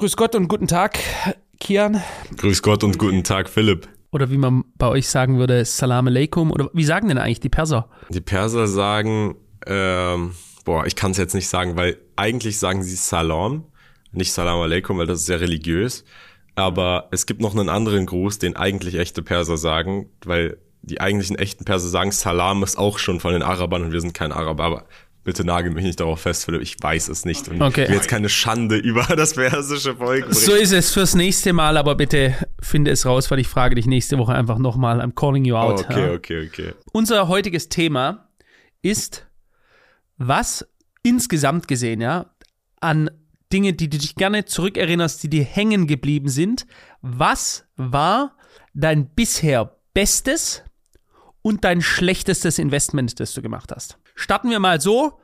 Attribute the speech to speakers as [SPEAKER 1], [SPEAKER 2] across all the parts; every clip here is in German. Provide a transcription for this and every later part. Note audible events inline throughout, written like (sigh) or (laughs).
[SPEAKER 1] Grüß Gott und guten Tag, Kian.
[SPEAKER 2] Grüß Gott und guten Tag, Philipp.
[SPEAKER 1] Oder wie man bei euch sagen würde, Salam Aleikum. Oder wie sagen denn eigentlich die Perser?
[SPEAKER 2] Die Perser sagen, ähm, boah, ich kann es jetzt nicht sagen, weil eigentlich sagen sie Salam, nicht Salam Aleikum, weil das ist sehr religiös. Aber es gibt noch einen anderen Gruß, den eigentlich echte Perser sagen, weil die eigentlichen echten Perser sagen, Salam ist auch schon von den Arabern und wir sind kein Araber. Aber bitte nagel mich nicht darauf fest, Philipp, ich weiß es nicht. Und
[SPEAKER 1] Okay.
[SPEAKER 2] ich will jetzt keine Schande über (laughs) das persische Volk bringen.
[SPEAKER 1] So ist es fürs nächste Mal, aber bitte finde es raus, weil ich frage dich nächste Woche einfach nochmal. I'm calling you out.
[SPEAKER 2] okay,
[SPEAKER 1] ja.
[SPEAKER 2] okay, okay.
[SPEAKER 1] Unser heutiges Thema ist, was insgesamt gesehen, ja, an Dinge, die du dich gerne zurückerinnerst, die dir hängen geblieben sind. Was war dein bisher bestes und dein schlechtestes Investment, das du gemacht hast? Starten wir mal so.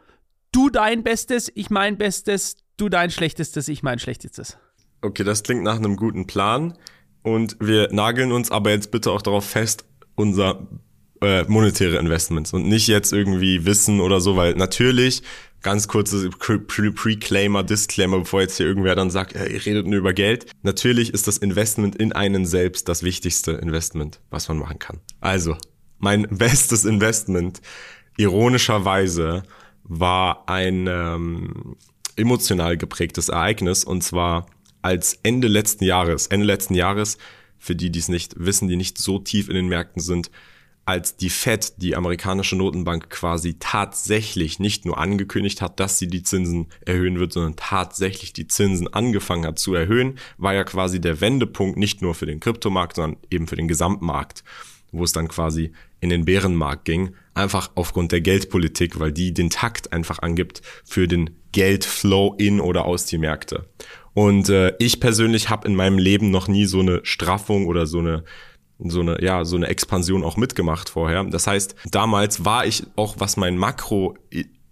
[SPEAKER 1] Du dein Bestes, ich mein Bestes, du dein Schlechtestes, ich mein Schlechtestes.
[SPEAKER 2] Okay, das klingt nach einem guten Plan. Und wir nageln uns aber jetzt bitte auch darauf fest, unser äh, monetäre Investments und nicht jetzt irgendwie Wissen oder so, weil natürlich, ganz kurzes Pre- Pre- Preclaimer, Disclaimer, bevor jetzt hier irgendwer dann sagt, äh, ihr redet nur über Geld. Natürlich ist das Investment in einen selbst das wichtigste Investment, was man machen kann. Also, mein (laughs) bestes Investment, ironischerweise, war ein ähm, emotional geprägtes Ereignis und zwar als Ende letzten Jahres, Ende letzten Jahres, für die, die es nicht wissen, die nicht so tief in den Märkten sind, als die Fed, die amerikanische Notenbank, quasi tatsächlich nicht nur angekündigt hat, dass sie die Zinsen erhöhen wird, sondern tatsächlich die Zinsen angefangen hat zu erhöhen, war ja quasi der Wendepunkt nicht nur für den Kryptomarkt, sondern eben für den Gesamtmarkt, wo es dann quasi in den Bärenmarkt ging, einfach aufgrund der Geldpolitik, weil die den Takt einfach angibt für den Geldflow in oder aus die Märkte. Und äh, ich persönlich habe in meinem Leben noch nie so eine Straffung oder so eine so eine ja so eine Expansion auch mitgemacht vorher. Das heißt, damals war ich auch was mein Makro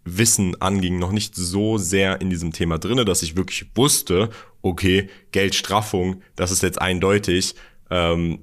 [SPEAKER 2] Wissen anging, noch nicht so sehr in diesem Thema drinne, dass ich wirklich wusste, okay, Geldstraffung, das ist jetzt eindeutig, ähm,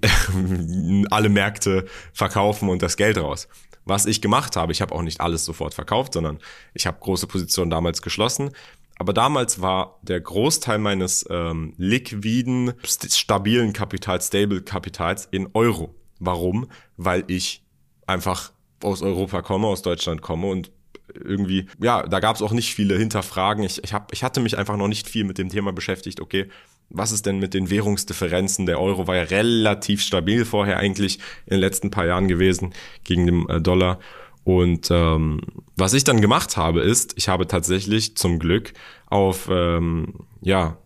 [SPEAKER 2] (laughs) alle Märkte verkaufen und das Geld raus. Was ich gemacht habe, ich habe auch nicht alles sofort verkauft, sondern ich habe große Positionen damals geschlossen. Aber damals war der Großteil meines ähm, liquiden, st stabilen Kapitals, stable Kapitals in Euro. Warum? Weil ich einfach aus Europa komme, aus Deutschland komme und irgendwie, ja, da gab es auch nicht viele Hinterfragen. Ich, ich, hab, ich hatte mich einfach noch nicht viel mit dem Thema beschäftigt, okay, was ist denn mit den Währungsdifferenzen? Der Euro war ja relativ stabil vorher eigentlich in den letzten paar Jahren gewesen gegen den äh, Dollar. Und ähm, was ich dann gemacht habe, ist, ich habe tatsächlich zum Glück auf, ähm, ja,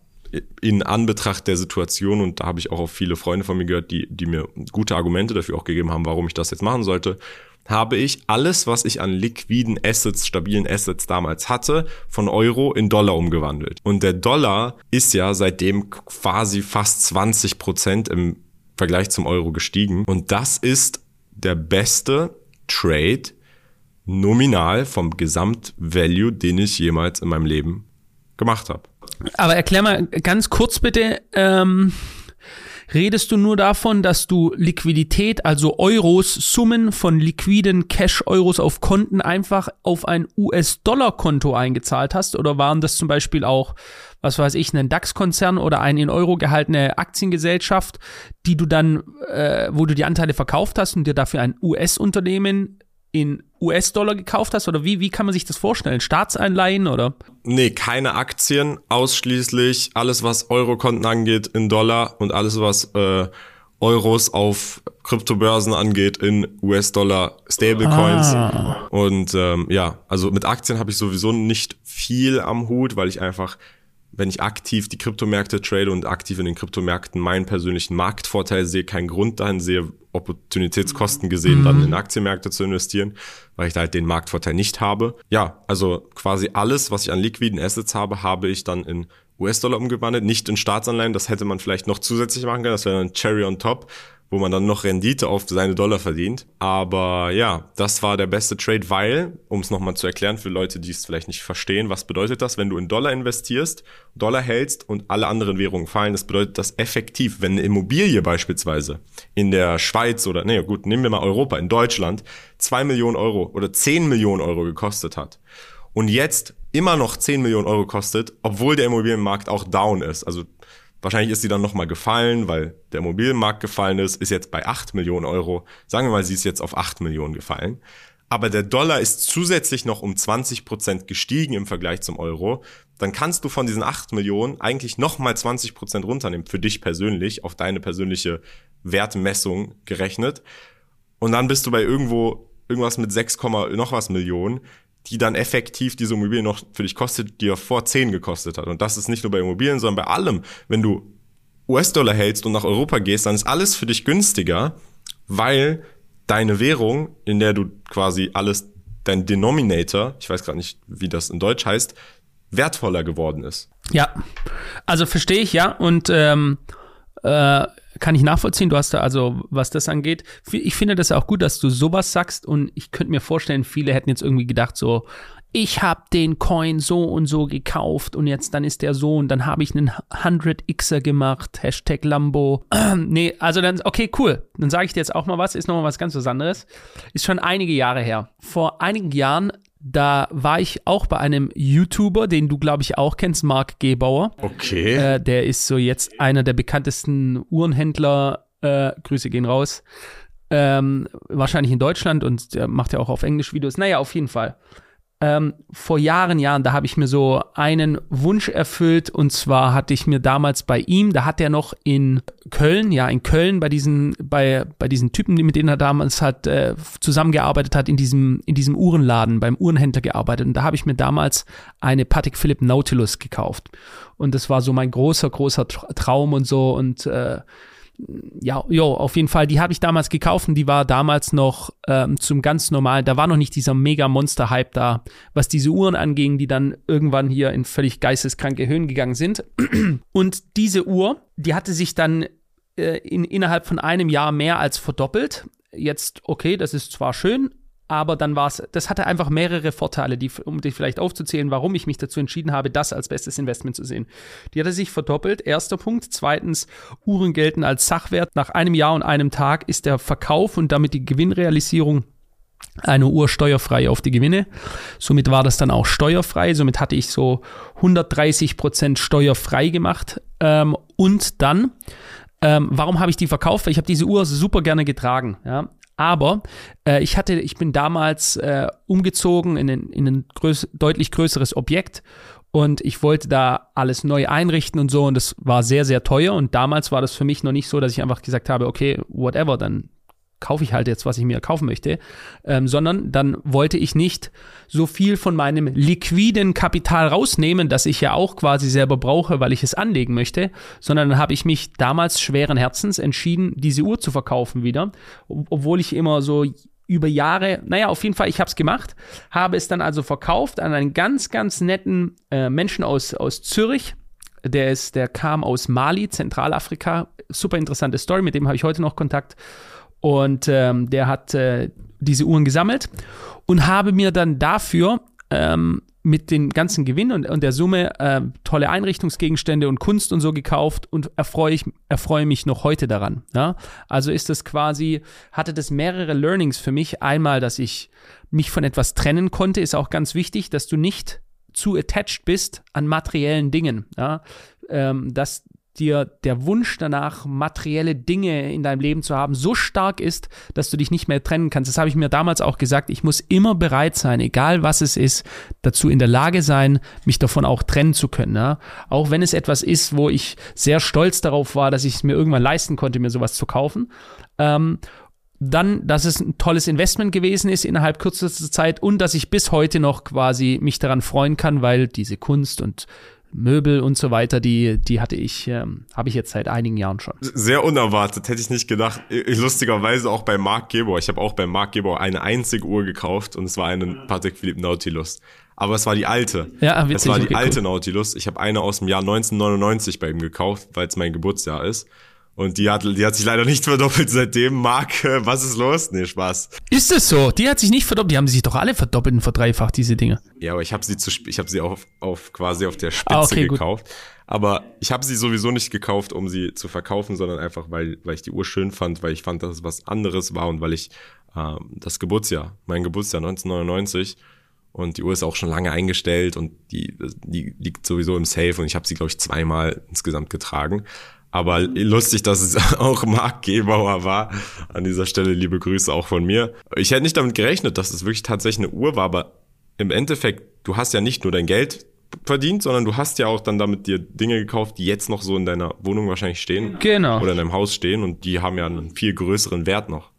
[SPEAKER 2] in Anbetracht der Situation, und da habe ich auch auf viele Freunde von mir gehört, die, die mir gute Argumente dafür auch gegeben haben, warum ich das jetzt machen sollte, habe ich alles, was ich an liquiden Assets, stabilen Assets damals hatte, von Euro in Dollar umgewandelt. Und der Dollar ist ja seitdem quasi fast 20 Prozent im Vergleich zum Euro gestiegen. Und das ist der beste Trade nominal vom Gesamtvalue, den ich jemals in meinem Leben gemacht habe.
[SPEAKER 1] Aber erklär mal ganz kurz bitte, ähm, redest du nur davon, dass du Liquidität, also Euros, Summen von liquiden Cash-Euros auf Konten einfach auf ein US-Dollar-Konto eingezahlt hast? Oder waren das zum Beispiel auch, was weiß ich, ein DAX-Konzern oder eine in Euro gehaltene Aktiengesellschaft, die du dann, äh, wo du die Anteile verkauft hast und dir dafür ein US-Unternehmen in US-Dollar gekauft hast? Oder wie, wie kann man sich das vorstellen? Staatsanleihen oder?
[SPEAKER 2] Nee, keine Aktien, ausschließlich alles, was Eurokonten angeht, in Dollar und alles, was äh, Euros auf Kryptobörsen angeht, in US-Dollar Stablecoins.
[SPEAKER 1] Ah.
[SPEAKER 2] Und ähm, ja, also mit Aktien habe ich sowieso nicht viel am Hut, weil ich einfach, wenn ich aktiv die Kryptomärkte trade und aktiv in den Kryptomärkten meinen persönlichen Marktvorteil sehe, keinen Grund dahin sehe, Opportunitätskosten gesehen, dann in Aktienmärkte zu investieren, weil ich da halt den Marktvorteil nicht habe. Ja, also quasi alles, was ich an liquiden Assets habe, habe ich dann in US-Dollar umgewandelt, nicht in Staatsanleihen. Das hätte man vielleicht noch zusätzlich machen können. Das wäre dann Cherry on top, wo man dann noch Rendite auf seine Dollar verdient. Aber ja, das war der beste Trade, weil, um es nochmal zu erklären für Leute, die es vielleicht nicht verstehen, was bedeutet das, wenn du in Dollar investierst, Dollar hältst und alle anderen Währungen fallen, das bedeutet das effektiv, wenn eine Immobilie beispielsweise in der Schweiz oder, nee, gut, nehmen wir mal Europa, in Deutschland, zwei Millionen Euro oder zehn Millionen Euro gekostet hat und jetzt immer noch 10 Millionen Euro kostet, obwohl der Immobilienmarkt auch down ist. Also wahrscheinlich ist sie dann nochmal gefallen, weil der Immobilienmarkt gefallen ist, ist jetzt bei 8 Millionen Euro. Sagen wir mal, sie ist jetzt auf 8 Millionen gefallen. Aber der Dollar ist zusätzlich noch um 20 Prozent gestiegen im Vergleich zum Euro. Dann kannst du von diesen 8 Millionen eigentlich nochmal 20 Prozent runternehmen für dich persönlich, auf deine persönliche Wertmessung gerechnet. Und dann bist du bei irgendwo irgendwas mit 6, noch was Millionen die dann effektiv diese Immobilie noch für dich kostet, die er vor 10 gekostet hat. Und das ist nicht nur bei Immobilien, sondern bei allem. Wenn du US-Dollar hältst und nach Europa gehst, dann ist alles für dich günstiger, weil deine Währung, in der du quasi alles, dein Denominator, ich weiß gerade nicht, wie das in Deutsch heißt, wertvoller geworden ist.
[SPEAKER 1] Ja, also verstehe ich, ja. Und ähm, äh, kann ich nachvollziehen. Du hast da also, was das angeht. Ich finde das auch gut, dass du sowas sagst. Und ich könnte mir vorstellen, viele hätten jetzt irgendwie gedacht, so, ich habe den Coin so und so gekauft und jetzt dann ist der so und dann habe ich einen 100xer gemacht, Hashtag Lambo. (clears throat) nee, also dann, okay, cool. Dann sage ich dir jetzt auch mal was, ist nochmal was ganz was anderes. Ist schon einige Jahre her. Vor einigen Jahren da war ich auch bei einem YouTuber, den du, glaube ich, auch kennst, Mark Gebauer.
[SPEAKER 2] Okay.
[SPEAKER 1] Äh, der ist so jetzt einer der bekanntesten Uhrenhändler. Äh, Grüße gehen raus. Ähm, wahrscheinlich in Deutschland und der macht ja auch auf Englisch Videos. Naja, auf jeden Fall ähm, vor Jahren, Jahren, da habe ich mir so einen Wunsch erfüllt. Und zwar hatte ich mir damals bei ihm, da hat er noch in Köln, ja in Köln bei diesen bei bei diesen Typen, mit denen er damals hat äh, zusammengearbeitet hat in diesem in diesem Uhrenladen beim Uhrenhändler gearbeitet. Und da habe ich mir damals eine Patek Philippe Nautilus gekauft. Und das war so mein großer großer Traum und so. Und äh, ja, jo, auf jeden Fall, die habe ich damals gekauft und die war damals noch ähm, zum ganz normalen, da war noch nicht dieser mega Monster-Hype da, was diese Uhren anging, die dann irgendwann hier in völlig geisteskranke Höhen gegangen sind. (clears throat) Und diese Uhr, die hatte sich dann äh, in, innerhalb von einem Jahr mehr als verdoppelt. Jetzt, okay, das ist zwar schön, aber dann war es, das hatte einfach mehrere Vorteile, die, um dich vielleicht aufzuzählen, warum ich mich dazu entschieden habe, das als bestes Investment zu sehen. Die hatte sich verdoppelt, erster Punkt. Zweitens, Uhren gelten als Sachwert. Nach einem Jahr und einem Tag ist der Verkauf und damit die Gewinnrealisierung eine Uhr steuerfrei auf die Gewinne. Somit war das dann auch steuerfrei. Somit hatte ich so 130 Prozent steuerfrei gemacht. Ähm, und dann, ähm, warum habe ich die verkauft? Weil ich habe diese Uhr super gerne getragen. Ja? Aber äh, ich hatte, ich bin damals äh, umgezogen in, ein, in ein größ deutlich größeres Objekt und ich wollte da alles neu einrichten und so und das war sehr, sehr teuer und damals war das für mich noch nicht so, dass ich einfach gesagt habe, okay, whatever, dann kaufe ich halt jetzt, was ich mir kaufen möchte, ähm, sondern dann wollte ich nicht so viel von meinem liquiden Kapital rausnehmen, das ich ja auch quasi selber brauche, weil ich es anlegen möchte, sondern dann habe ich mich damals schweren Herzens entschieden, diese Uhr zu verkaufen wieder, obwohl ich immer so über Jahre, naja, auf jeden Fall, ich habe es gemacht, habe es dann also verkauft an einen ganz, ganz netten äh, Menschen aus, aus Zürich, der ist, der kam aus Mali, Zentralafrika, super interessante Story, mit dem habe ich heute noch Kontakt und ähm, der hat äh, diese Uhren gesammelt und habe mir dann dafür ähm, mit dem ganzen Gewinn und, und der Summe äh, tolle Einrichtungsgegenstände und Kunst und so gekauft und erfreue, ich, erfreue mich noch heute daran. Ja? Also ist das quasi, hatte das mehrere Learnings für mich. Einmal, dass ich mich von etwas trennen konnte, ist auch ganz wichtig, dass du nicht zu attached bist an materiellen Dingen. Ja? Ähm, dass dir der Wunsch danach, materielle Dinge in deinem Leben zu haben, so stark ist, dass du dich nicht mehr trennen kannst. Das habe ich mir damals auch gesagt. Ich muss immer bereit sein, egal was es ist, dazu in der Lage sein, mich davon auch trennen zu können. Ja? Auch wenn es etwas ist, wo ich sehr stolz darauf war, dass ich es mir irgendwann leisten konnte, mir sowas zu kaufen. Ähm, dann, dass es ein tolles Investment gewesen ist innerhalb kürzester Zeit und dass ich bis heute noch quasi mich daran freuen kann, weil diese Kunst und Möbel und so weiter, die, die hatte ich, ähm, habe ich jetzt seit einigen Jahren schon.
[SPEAKER 2] Sehr unerwartet, hätte ich nicht gedacht. Lustigerweise auch bei Mark Gebauer. Ich habe auch bei Mark Gebauer eine einzige Uhr gekauft und es war eine Patek Philippe Nautilus. Aber es war die alte.
[SPEAKER 1] Ja, witzig.
[SPEAKER 2] Es war die okay, alte cool. Nautilus. Ich habe eine aus dem Jahr 1999 bei ihm gekauft, weil es mein Geburtsjahr ist. Und die hat, die hat sich leider nicht (laughs) verdoppelt seitdem. Marc, was ist los? Nee, Spaß.
[SPEAKER 1] Ist es so? Die hat sich nicht verdoppelt. Die haben sich doch alle verdoppelt und verdreifacht, diese Dinge.
[SPEAKER 2] Ja, aber ich habe sie zu, ich habe sie auf, auf quasi auf der Spitze ah, okay, gekauft. Gut. Aber ich habe sie sowieso nicht gekauft, um sie zu verkaufen, sondern einfach, weil, weil ich die Uhr schön fand, weil ich fand, dass es was anderes war und weil ich ähm, das Geburtsjahr, mein Geburtsjahr 1999 und die Uhr ist auch schon lange eingestellt und die, die liegt sowieso im Safe und ich habe sie, glaube ich, zweimal insgesamt getragen. Aber lustig, dass es (laughs) auch Marc Gebauer war. An dieser Stelle liebe Grüße auch von mir. Ich hätte nicht damit gerechnet, dass es wirklich tatsächlich eine Uhr war, aber im Endeffekt, du hast ja nicht nur dein Geld verdient, sondern du hast ja auch dann damit dir Dinge gekauft, die jetzt noch so in deiner Wohnung wahrscheinlich stehen.
[SPEAKER 1] Genau.
[SPEAKER 2] Oder in deinem Haus stehen und die haben ja einen viel größeren Wert noch.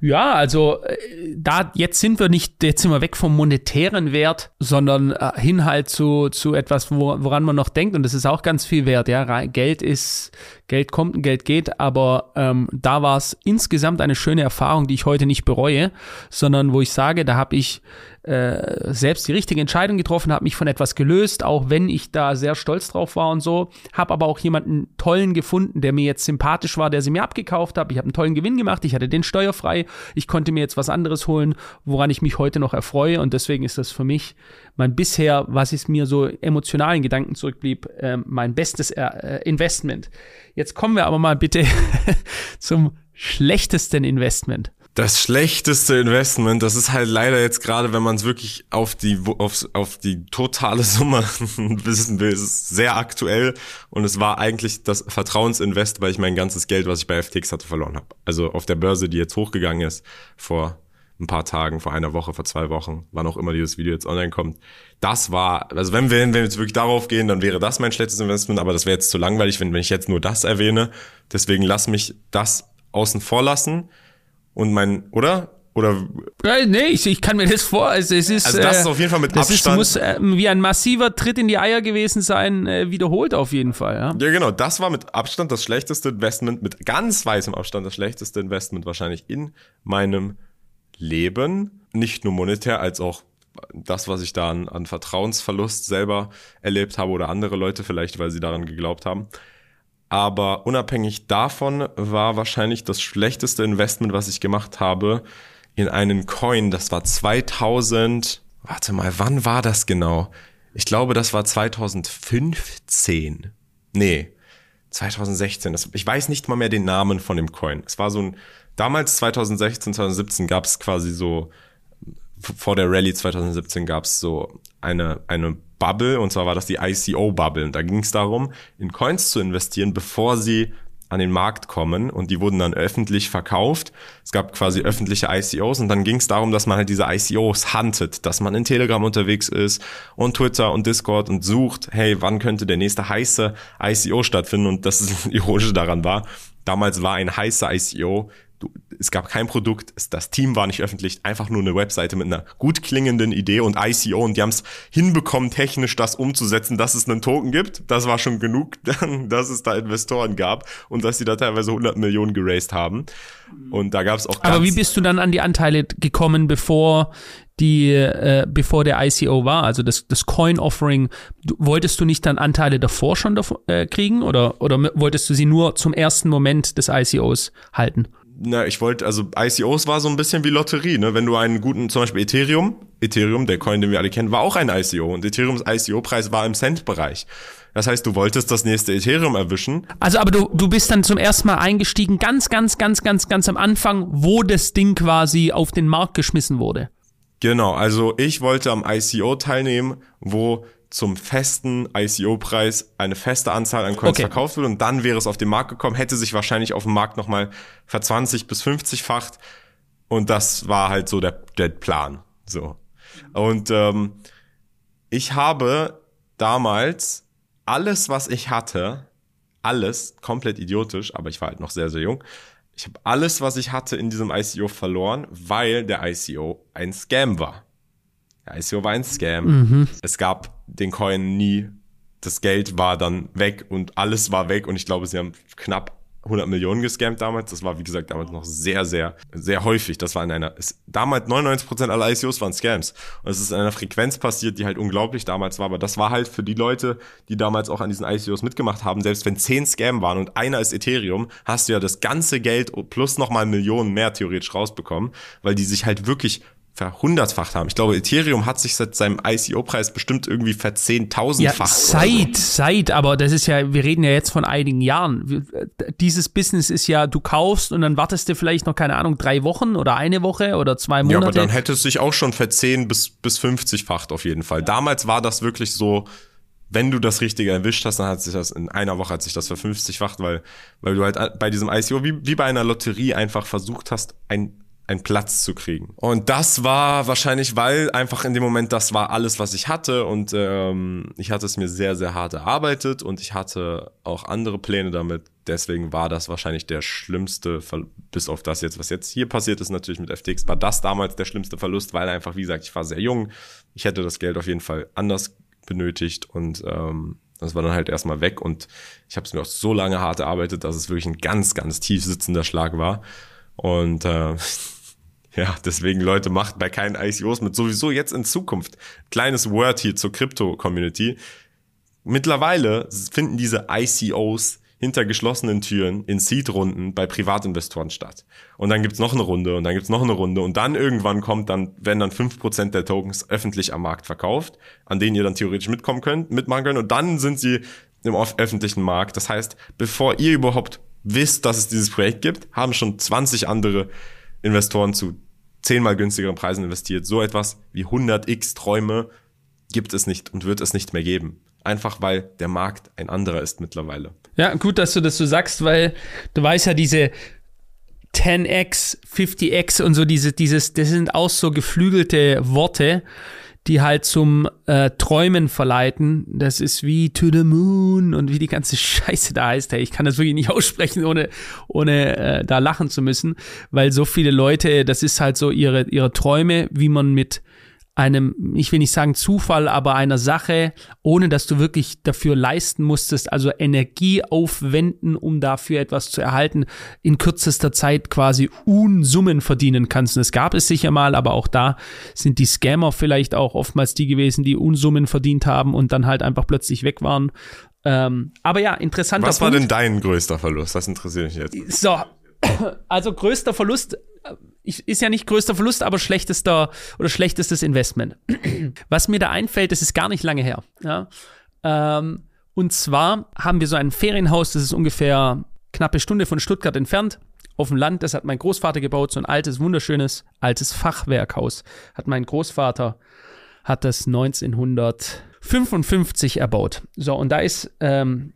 [SPEAKER 1] Ja, also äh, da jetzt sind wir nicht, jetzt sind wir weg vom monetären Wert, sondern äh, hin halt zu, zu etwas, wo, woran man noch denkt und das ist auch ganz viel wert. Ja, Geld ist, Geld kommt und Geld geht, aber ähm, da war es insgesamt eine schöne Erfahrung, die ich heute nicht bereue, sondern wo ich sage, da habe ich äh, selbst die richtige Entscheidung getroffen, habe mich von etwas gelöst, auch wenn ich da sehr stolz drauf war und so. Habe aber auch jemanden tollen gefunden, der mir jetzt sympathisch war, der sie mir abgekauft hat. Ich habe einen tollen Gewinn gemacht, ich hatte den steuerfrei. Ich konnte mir jetzt was anderes holen, woran ich mich heute noch erfreue. Und deswegen ist das für mich mein bisher, was es mir so emotional in Gedanken zurückblieb, äh, mein bestes äh, Investment. Jetzt kommen wir aber mal bitte (laughs) zum schlechtesten Investment.
[SPEAKER 2] Das schlechteste Investment, das ist halt leider jetzt gerade, wenn man es wirklich auf die, auf, auf die totale (laughs) Summe wissen will, ist sehr aktuell und es war eigentlich das Vertrauensinvest, weil ich mein ganzes Geld, was ich bei FTX hatte, verloren habe. Also auf der Börse, die jetzt hochgegangen ist, vor ein paar Tagen, vor einer Woche, vor zwei Wochen, wann auch immer dieses Video jetzt online kommt. Das war, also wenn wir, wenn wir jetzt wirklich darauf gehen, dann wäre das mein schlechtes Investment, aber das wäre jetzt zu langweilig, wenn, wenn ich jetzt nur das erwähne. Deswegen lass mich das außen vor lassen und mein, oder? Oder?
[SPEAKER 1] Ja, nee, ich, ich kann mir das vor. Also, es ist,
[SPEAKER 2] also das ist äh, auf jeden Fall mit das Abstand.
[SPEAKER 1] Das muss äh, wie ein massiver Tritt in die Eier gewesen sein, äh, wiederholt auf jeden Fall. Ja?
[SPEAKER 2] ja, genau. Das war mit Abstand das schlechteste Investment, mit ganz weißem Abstand das schlechteste Investment wahrscheinlich in meinem Leben. Nicht nur monetär, als auch das, was ich da an, an Vertrauensverlust selber erlebt habe oder andere Leute vielleicht, weil sie daran geglaubt haben. Aber unabhängig davon war wahrscheinlich das schlechteste Investment, was ich gemacht habe, in einen Coin. Das war 2000. Warte mal, wann war das genau? Ich glaube, das war 2015. Nee, 2016. Das, ich weiß nicht mal mehr den Namen von dem Coin. Es war so ein, damals 2016, 2017 gab es quasi so, vor der Rallye 2017 gab es so eine, eine Bubble, und zwar war das die ICO-Bubble. Da ging es darum, in Coins zu investieren, bevor sie an den Markt kommen und die wurden dann öffentlich verkauft. Es gab quasi öffentliche ICOs und dann ging es darum, dass man halt diese ICOs huntet, dass man in Telegram unterwegs ist und Twitter und Discord und sucht, hey, wann könnte der nächste heiße ICO stattfinden und das (laughs) Ironische daran war, damals war ein heißer ICO es gab kein Produkt, es, das Team war nicht öffentlich, einfach nur eine Webseite mit einer gut klingenden Idee und ICO und die haben es hinbekommen, technisch das umzusetzen, dass es einen Token gibt. Das war schon genug, (laughs) dass es da Investoren gab und dass sie da teilweise 100 Millionen geraced haben. Und da gab es auch.
[SPEAKER 1] Aber wie bist du dann an die Anteile gekommen, bevor die, äh, bevor der ICO war, also das, das Coin-Offering, wolltest du nicht dann Anteile davor schon davor, äh, kriegen oder, oder wolltest du sie nur zum ersten Moment des ICOs halten?
[SPEAKER 2] Na, ich wollte, also ICOs war so ein bisschen wie Lotterie, ne? Wenn du einen guten, zum Beispiel Ethereum, Ethereum, der Coin, den wir alle kennen, war auch ein ICO und Ethereums ICO-Preis war im Cent-Bereich. Das heißt, du wolltest das nächste Ethereum erwischen.
[SPEAKER 1] Also, aber du, du bist dann zum ersten Mal eingestiegen, ganz, ganz, ganz, ganz, ganz am Anfang, wo das Ding quasi auf den Markt geschmissen wurde.
[SPEAKER 2] Genau, also ich wollte am ICO teilnehmen, wo zum festen ICO-Preis eine feste Anzahl an Coins okay. verkauft wird und dann wäre es auf den Markt gekommen, hätte sich wahrscheinlich auf dem Markt nochmal verzwanzig bis 50-facht und das war halt so der, der Plan. So. Und ähm, ich habe damals alles, was ich hatte, alles, komplett idiotisch, aber ich war halt noch sehr, sehr jung, ich habe alles, was ich hatte in diesem ICO verloren, weil der ICO ein Scam war. Der ICO war ein Scam. Mhm. Es gab den Coin nie. Das Geld war dann weg und alles war weg und ich glaube, sie haben knapp 100 Millionen gescammt damals. Das war, wie gesagt, damals noch sehr, sehr, sehr häufig. Das war in einer, es, damals 99% aller ICOs waren Scams. Und es ist in einer Frequenz passiert, die halt unglaublich damals war. Aber das war halt für die Leute, die damals auch an diesen ICOs mitgemacht haben, selbst wenn 10 Scam waren und einer ist Ethereum, hast du ja das ganze Geld plus nochmal Millionen mehr theoretisch rausbekommen, weil die sich halt wirklich verhundertfacht haben. Ich glaube, Ethereum hat sich seit seinem ICO-Preis bestimmt irgendwie verzehntausendfacht.
[SPEAKER 1] Ja, seit, so. seit, aber das ist ja, wir reden ja jetzt von einigen Jahren. Dieses Business ist ja, du kaufst und dann wartest du vielleicht noch, keine Ahnung, drei Wochen oder eine Woche oder zwei Monate. Ja, aber
[SPEAKER 2] dann hätte es sich auch schon verzehn bis, bis 50-facht auf jeden Fall. Damals war das wirklich so, wenn du das Richtige erwischt hast, dann hat sich das in einer Woche hat sich das verfünfzigfacht, weil, weil du halt bei diesem ICO wie, wie bei einer Lotterie einfach versucht hast, ein einen Platz zu kriegen. Und das war wahrscheinlich, weil einfach in dem Moment das war alles, was ich hatte und ähm, ich hatte es mir sehr, sehr hart erarbeitet und ich hatte auch andere Pläne damit. Deswegen war das wahrscheinlich der schlimmste, Ver bis auf das jetzt, was jetzt hier passiert ist, natürlich mit FTX, war das damals der schlimmste Verlust, weil einfach, wie gesagt, ich war sehr jung. Ich hätte das Geld auf jeden Fall anders benötigt und ähm, das war dann halt erstmal weg und ich habe es mir auch so lange hart erarbeitet, dass es wirklich ein ganz, ganz tief sitzender Schlag war. Und äh, (laughs) ja, deswegen Leute, macht bei keinen ICOs mit. Sowieso jetzt in Zukunft. Kleines Word hier zur Krypto-Community. Mittlerweile finden diese ICOs hinter geschlossenen Türen in Seed-Runden bei Privatinvestoren statt. Und dann gibt's noch eine Runde und dann gibt's noch eine Runde und dann irgendwann kommt dann, werden dann fünf Prozent der Tokens öffentlich am Markt verkauft, an denen ihr dann theoretisch mitkommen könnt, mitmachen könnt und dann sind sie im öffentlichen Markt. Das heißt, bevor ihr überhaupt wisst, dass es dieses Projekt gibt, haben schon 20 andere Investoren zu zehnmal günstigeren Preisen investiert. So etwas wie 100x Träume gibt es nicht und wird es nicht mehr geben. Einfach weil der Markt ein anderer ist mittlerweile.
[SPEAKER 1] Ja, gut, dass du das so sagst, weil du weißt ja, diese 10x, 50x und so, diese, dieses, das sind auch so geflügelte Worte die halt zum äh, Träumen verleiten. Das ist wie To the Moon und wie die ganze (laughs) Scheiße da heißt. Hey, ich kann das wirklich nicht (laughs) aussprechen, ohne, ohne äh, da lachen zu müssen, weil so viele Leute, das ist halt so ihre, ihre Träume, wie man mit einem, ich will nicht sagen Zufall, aber einer Sache, ohne dass du wirklich dafür leisten musstest, also Energie aufwenden, um dafür etwas zu erhalten, in kürzester Zeit quasi Unsummen verdienen kannst. Und das gab es sicher mal, aber auch da sind die Scammer vielleicht auch oftmals die gewesen, die Unsummen verdient haben und dann halt einfach plötzlich weg waren. Ähm, aber ja, interessanter
[SPEAKER 2] Was war Punkt. denn dein größter Verlust? Das interessiert mich jetzt.
[SPEAKER 1] So, also größter Verlust ist ja nicht größter Verlust, aber schlechtester oder schlechtestes Investment. (clears throat) Was mir da einfällt, das ist gar nicht lange her. Ja? Ähm, und zwar haben wir so ein Ferienhaus, das ist ungefähr knappe Stunde von Stuttgart entfernt. Auf dem Land, das hat mein Großvater gebaut, so ein altes, wunderschönes, altes Fachwerkhaus. Hat mein Großvater, hat das 1955 erbaut. So, und da ist ähm,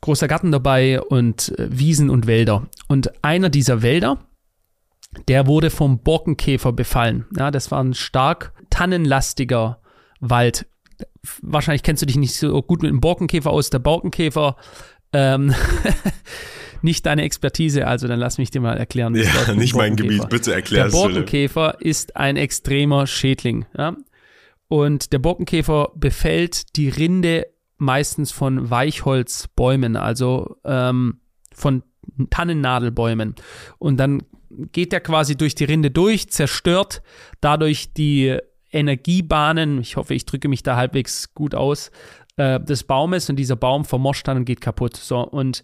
[SPEAKER 1] großer Garten dabei und äh, Wiesen und Wälder. Und einer dieser Wälder, der wurde vom Borkenkäfer befallen. Ja, das war ein stark tannenlastiger Wald. Wahrscheinlich kennst du dich nicht so gut mit dem Borkenkäfer aus. Der Borkenkäfer, ähm, (laughs) nicht deine Expertise, also dann lass mich dir mal erklären.
[SPEAKER 2] Ja, (laughs) nicht mein Gebiet, bitte erklär
[SPEAKER 1] es. Der Borkenkäfer ist ein extremer Schädling. Ja? Und der Borkenkäfer befällt die Rinde meistens von Weichholzbäumen, also ähm, von Tannennadelbäumen. Und dann geht er quasi durch die Rinde durch, zerstört dadurch die Energiebahnen, ich hoffe, ich drücke mich da halbwegs gut aus, äh, des Baumes und dieser Baum vermoscht dann und geht kaputt. So, und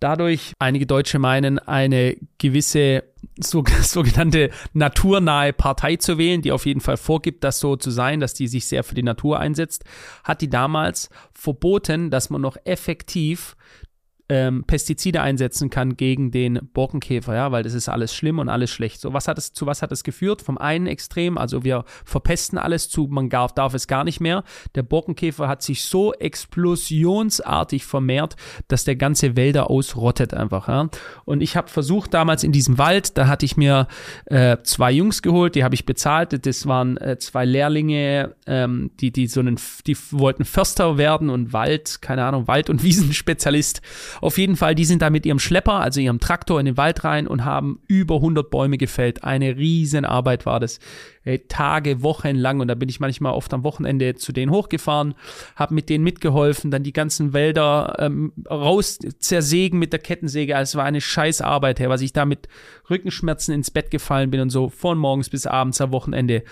[SPEAKER 1] dadurch, einige Deutsche meinen, eine gewisse so, (laughs) sogenannte naturnahe Partei zu wählen, die auf jeden Fall vorgibt, das so zu sein, dass die sich sehr für die Natur einsetzt, hat die damals verboten, dass man noch effektiv ähm, Pestizide einsetzen kann gegen den Borkenkäfer, ja, weil das ist alles schlimm und alles schlecht. So, was hat es, zu was hat es geführt? Vom einen Extrem, also wir verpesten alles zu, man darf, darf es gar nicht mehr. Der Borkenkäfer hat sich so explosionsartig vermehrt, dass der ganze Wälder ausrottet einfach, ja. Und ich habe versucht damals in diesem Wald, da hatte ich mir äh, zwei Jungs geholt, die habe ich bezahlt. Das waren äh, zwei Lehrlinge, ähm, die, die so einen, die wollten Förster werden und Wald, keine Ahnung, Wald- und Wiesenspezialist. Auf jeden Fall, die sind da mit ihrem Schlepper, also ihrem Traktor in den Wald rein und haben über 100 Bäume gefällt. Eine riesen Arbeit war das. Hey, Tage, Wochen lang und da bin ich manchmal oft am Wochenende zu denen hochgefahren, habe mit denen mitgeholfen, dann die ganzen Wälder ähm, raus zersägen mit der Kettensäge. Also es war eine scheiß Arbeit, hey, was ich da mit Rückenschmerzen ins Bett gefallen bin und so von morgens bis abends am Wochenende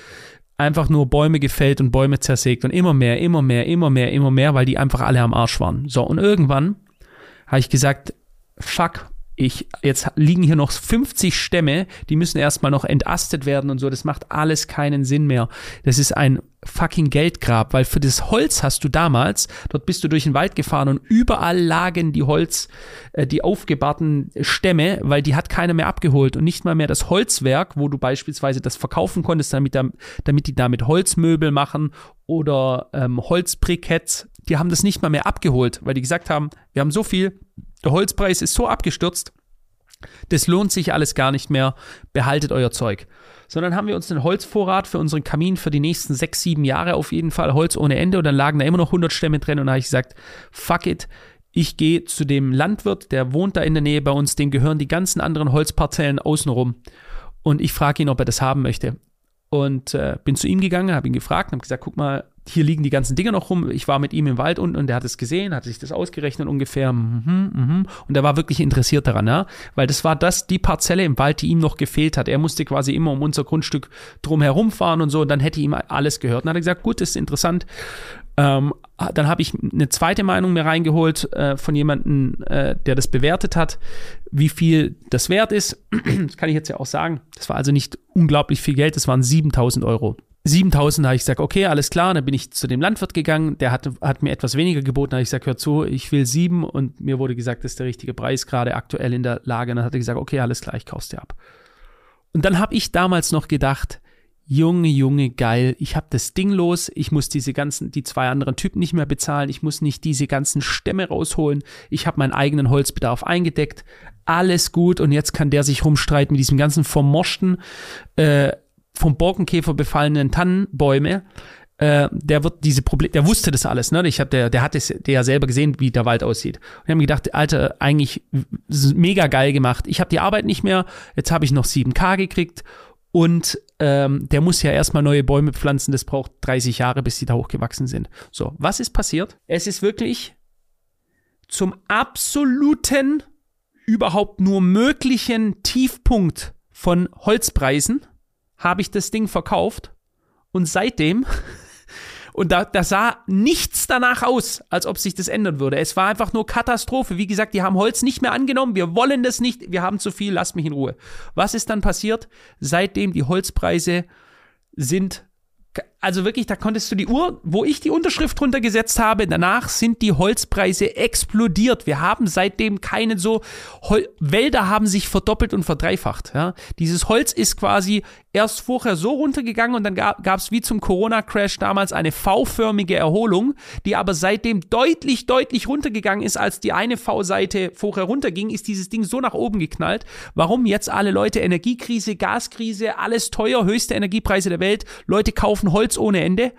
[SPEAKER 1] einfach nur Bäume gefällt und Bäume zersägt und immer mehr, immer mehr, immer mehr, immer mehr, weil die einfach alle am Arsch waren. So, und irgendwann habe ich gesagt, fuck, ich, jetzt liegen hier noch 50 Stämme, die müssen erstmal noch entastet werden und so. Das macht alles keinen Sinn mehr. Das ist ein fucking Geldgrab, weil für das Holz hast du damals, dort bist du durch den Wald gefahren und überall lagen die Holz, äh, die aufgebahrten Stämme, weil die hat keiner mehr abgeholt und nicht mal mehr das Holzwerk, wo du beispielsweise das verkaufen konntest, damit, damit die damit Holzmöbel machen oder ähm, Holzbriketts. Die haben das nicht mal mehr abgeholt, weil die gesagt haben, wir haben so viel, der Holzpreis ist so abgestürzt, das lohnt sich alles gar nicht mehr, behaltet euer Zeug. Sondern haben wir uns einen Holzvorrat für unseren Kamin für die nächsten sechs, sieben Jahre auf jeden Fall, Holz ohne Ende und dann lagen da immer noch 100 Stämme drin und da habe ich gesagt, fuck it, ich gehe zu dem Landwirt, der wohnt da in der Nähe bei uns, dem gehören die ganzen anderen Holzparzellen außenrum und ich frage ihn, ob er das haben möchte. Und äh, bin zu ihm gegangen, habe ihn gefragt und habe gesagt, guck mal, hier liegen die ganzen Dinge noch rum. Ich war mit ihm im Wald unten und der hat es gesehen, hat sich das ausgerechnet ungefähr. Mhm, mhm. Und er war wirklich interessiert daran, ja? weil das war das, die Parzelle im Wald, die ihm noch gefehlt hat. Er musste quasi immer um unser Grundstück drum herum fahren und so und dann hätte ihm alles gehört. Und dann hat er gesagt, gut, das ist interessant. Ähm, dann habe ich eine zweite Meinung mir reingeholt äh, von jemandem, äh, der das bewertet hat, wie viel das wert ist. (clears throat) Das kann ich jetzt ja auch sagen. Das war also nicht unglaublich viel Geld, das waren 7000 Euro. 7000 habe ich gesagt, okay, alles klar. Dann bin ich zu dem Landwirt gegangen, der hat, hat mir etwas weniger geboten. Da habe ich gesagt, hör zu, ich will sieben und mir wurde gesagt, das ist der richtige Preis, gerade aktuell in der Lage. Und dann hat er gesagt, okay, alles klar, ich kauf's dir ab. Und dann habe ich damals noch gedacht, Junge, Junge, geil, ich habe das Ding los, ich muss diese ganzen, die zwei anderen Typen nicht mehr bezahlen, ich muss nicht diese ganzen Stämme rausholen, ich habe meinen eigenen Holzbedarf eingedeckt, alles gut und jetzt kann der sich rumstreiten mit diesem ganzen vermoschten, äh, vom Borkenkäfer befallenen Tannenbäume. Äh, der wird diese Probleme, der wusste das alles, ne? Ich habe der, der hat es, der ja selber gesehen, wie der Wald aussieht. Und ich habe mir gedacht, Alter, eigentlich mega geil gemacht. Ich habe die Arbeit nicht mehr. Jetzt habe ich noch 7K gekriegt und ähm, der muss ja erstmal neue Bäume pflanzen. Das braucht 30 Jahre, bis die da hochgewachsen sind. So, was ist passiert? Es ist wirklich zum absoluten, überhaupt nur möglichen Tiefpunkt von Holzpreisen habe ich das Ding verkauft und seitdem (laughs) und da, da sah nichts danach aus, als ob sich das ändern würde. Es war einfach nur Katastrophe. Wie gesagt, die haben Holz nicht mehr angenommen. Wir wollen das nicht. Wir haben zu viel. Lasst mich in Ruhe. Was ist dann passiert? Seitdem die Holzpreise sind also wirklich, da konntest du die Uhr, wo ich die Unterschrift drunter gesetzt habe, danach sind die Holzpreise explodiert. Wir haben seitdem keine so, Hol Wälder haben sich verdoppelt und verdreifacht. Ja. Dieses Holz ist quasi erst vorher so runtergegangen und dann gab es wie zum Corona-Crash damals eine V-förmige Erholung, die aber seitdem deutlich, deutlich runtergegangen ist, als die eine V-Seite vorher runterging, ist dieses Ding so nach oben geknallt. Warum jetzt alle Leute Energiekrise, Gaskrise, alles teuer, höchste Energiepreise der Welt, Leute kaufen Holz Holz ohne Ende.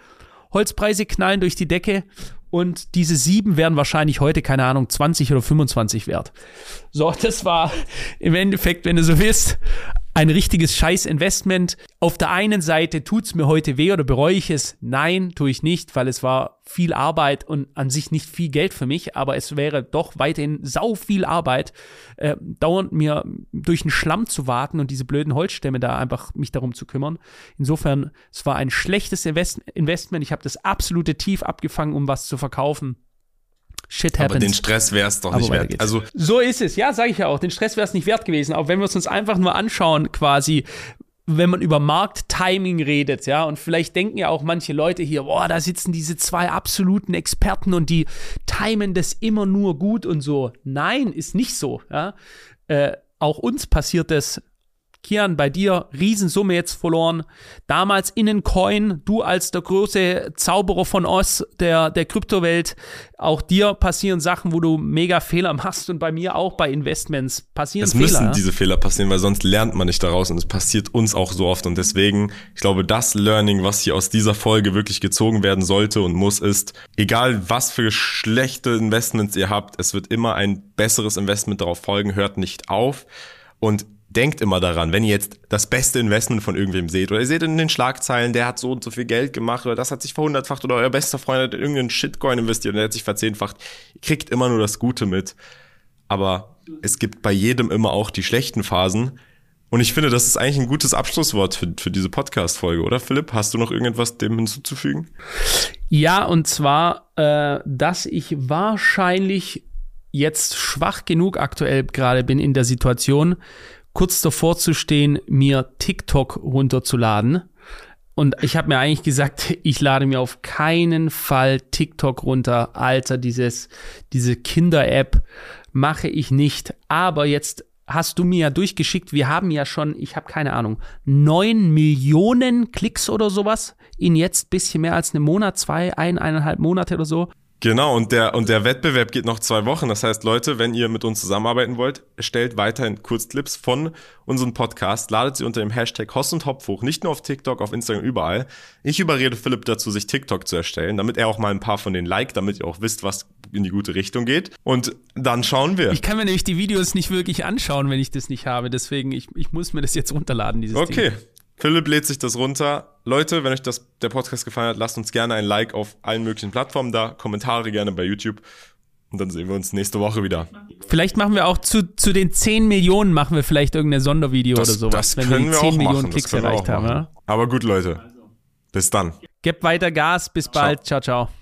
[SPEAKER 1] Holzpreise knallen durch die Decke und diese sieben werden wahrscheinlich heute, keine Ahnung, 20 oder 25 wert. So, das war im Endeffekt, wenn du so willst, ein richtiges Scheiß-Investment. Auf der einen Seite tut's mir heute weh oder bereue ich es? Nein, tue ich nicht, weil es war viel Arbeit und an sich nicht viel Geld für mich, aber es wäre doch weiterhin sau viel Arbeit, äh, dauernd mir durch den Schlamm zu warten und diese blöden Holzstämme da einfach mich darum zu kümmern. Insofern, es war ein schlechtes Invest Investment. Ich habe das absolute Tief abgefangen, um was zu verkaufen. Shit happens.
[SPEAKER 2] Aber den Stress wäre es doch Aber nicht wert. Geht's.
[SPEAKER 1] Also so ist es. Ja, sage ich ja auch. Den Stress wäre es nicht wert gewesen. Auch wenn wir es uns einfach nur anschauen, quasi, wenn man über Markttiming redet, ja, und vielleicht denken ja auch manche Leute hier, boah, da sitzen diese zwei absoluten Experten und die timen das immer nur gut und so. Nein, ist nicht so, ja. Äh, auch uns passiert das Kian, bei dir Riesensumme jetzt verloren. Damals in einen Coin, du als der große Zauberer von Oz, der, der Kryptowelt, auch dir passieren Sachen, wo du mega Fehler machst und bei mir auch bei Investments passieren
[SPEAKER 2] es
[SPEAKER 1] Fehler.
[SPEAKER 2] Es müssen diese Fehler passieren, weil sonst lernt man nicht daraus und es passiert uns auch so oft und deswegen, ich glaube, das Learning, was hier aus dieser Folge wirklich gezogen werden sollte und muss, ist, egal was für schlechte Investments ihr habt, es wird immer ein besseres Investment darauf folgen, hört nicht auf und denkt immer daran, wenn ihr jetzt das beste Investment von irgendwem seht oder ihr seht in den Schlagzeilen, der hat so und so viel Geld gemacht oder das hat sich verhundertfacht oder euer bester Freund hat in irgendeinen Shitcoin investiert und der hat sich verzehnfacht, ihr kriegt immer nur das Gute mit. Aber es gibt bei jedem immer auch die schlechten Phasen. Und ich finde, das ist eigentlich ein gutes Abschlusswort für, für diese Podcast-Folge, oder Philipp? Hast du noch irgendetwas dem hinzuzufügen?
[SPEAKER 1] Ja, und zwar, äh, dass ich wahrscheinlich jetzt schwach genug aktuell gerade bin in der Situation, kurz davor zu stehen, mir TikTok runterzuladen. Und ich habe mir eigentlich gesagt, (laughs) ich lade mir auf keinen Fall TikTok runter. Alter, dieses, diese Kinder-App mache ich nicht. Aber jetzt hast du mir ja durchgeschickt, wir haben ja schon, ich habe keine Ahnung, neun Millionen Klicks oder sowas in jetzt bisschen mehr als einem Monat, zwei, ein, eineinhalb Monate oder so.
[SPEAKER 2] Genau, und der, und der Wettbewerb geht noch zwei Wochen. Das heißt, Leute, wenn ihr mit uns zusammenarbeiten wollt, stellt weiterhin Kurzclips von unserem Podcast, ladet sie unter dem Hashtag Hoss und Hopf hoch, nicht nur auf TikTok, auf Instagram, überall. Ich überrede Philipp dazu, sich TikTok zu erstellen, damit er auch mal ein paar von denen liked, damit ihr auch wisst, was in die gute Richtung geht. Und dann schauen wir.
[SPEAKER 1] Ich kann mir nämlich die Videos nicht wirklich anschauen, wenn ich das nicht habe. Deswegen, ich, ich muss mir das jetzt runterladen, dieses
[SPEAKER 2] Okay.
[SPEAKER 1] Ding.
[SPEAKER 2] Philipp lädt sich das runter. Leute, wenn euch das, der Podcast gefallen hat, lasst uns gerne ein Like auf allen möglichen Plattformen da, Kommentare gerne bei YouTube. Und dann sehen wir uns nächste Woche wieder.
[SPEAKER 1] Vielleicht machen wir auch zu, zu den 10 Millionen machen wir vielleicht irgendein Sondervideo
[SPEAKER 2] Das,
[SPEAKER 1] oder sowas,
[SPEAKER 2] das
[SPEAKER 1] wenn
[SPEAKER 2] können
[SPEAKER 1] wir
[SPEAKER 2] wir
[SPEAKER 1] die 10
[SPEAKER 2] auch
[SPEAKER 1] Millionen
[SPEAKER 2] machen.
[SPEAKER 1] Klicks
[SPEAKER 2] wir
[SPEAKER 1] erreicht haben. Ja?
[SPEAKER 2] Aber gut, Leute. Bis dann.
[SPEAKER 1] Gebt weiter Gas, bis bald, ciao, ciao.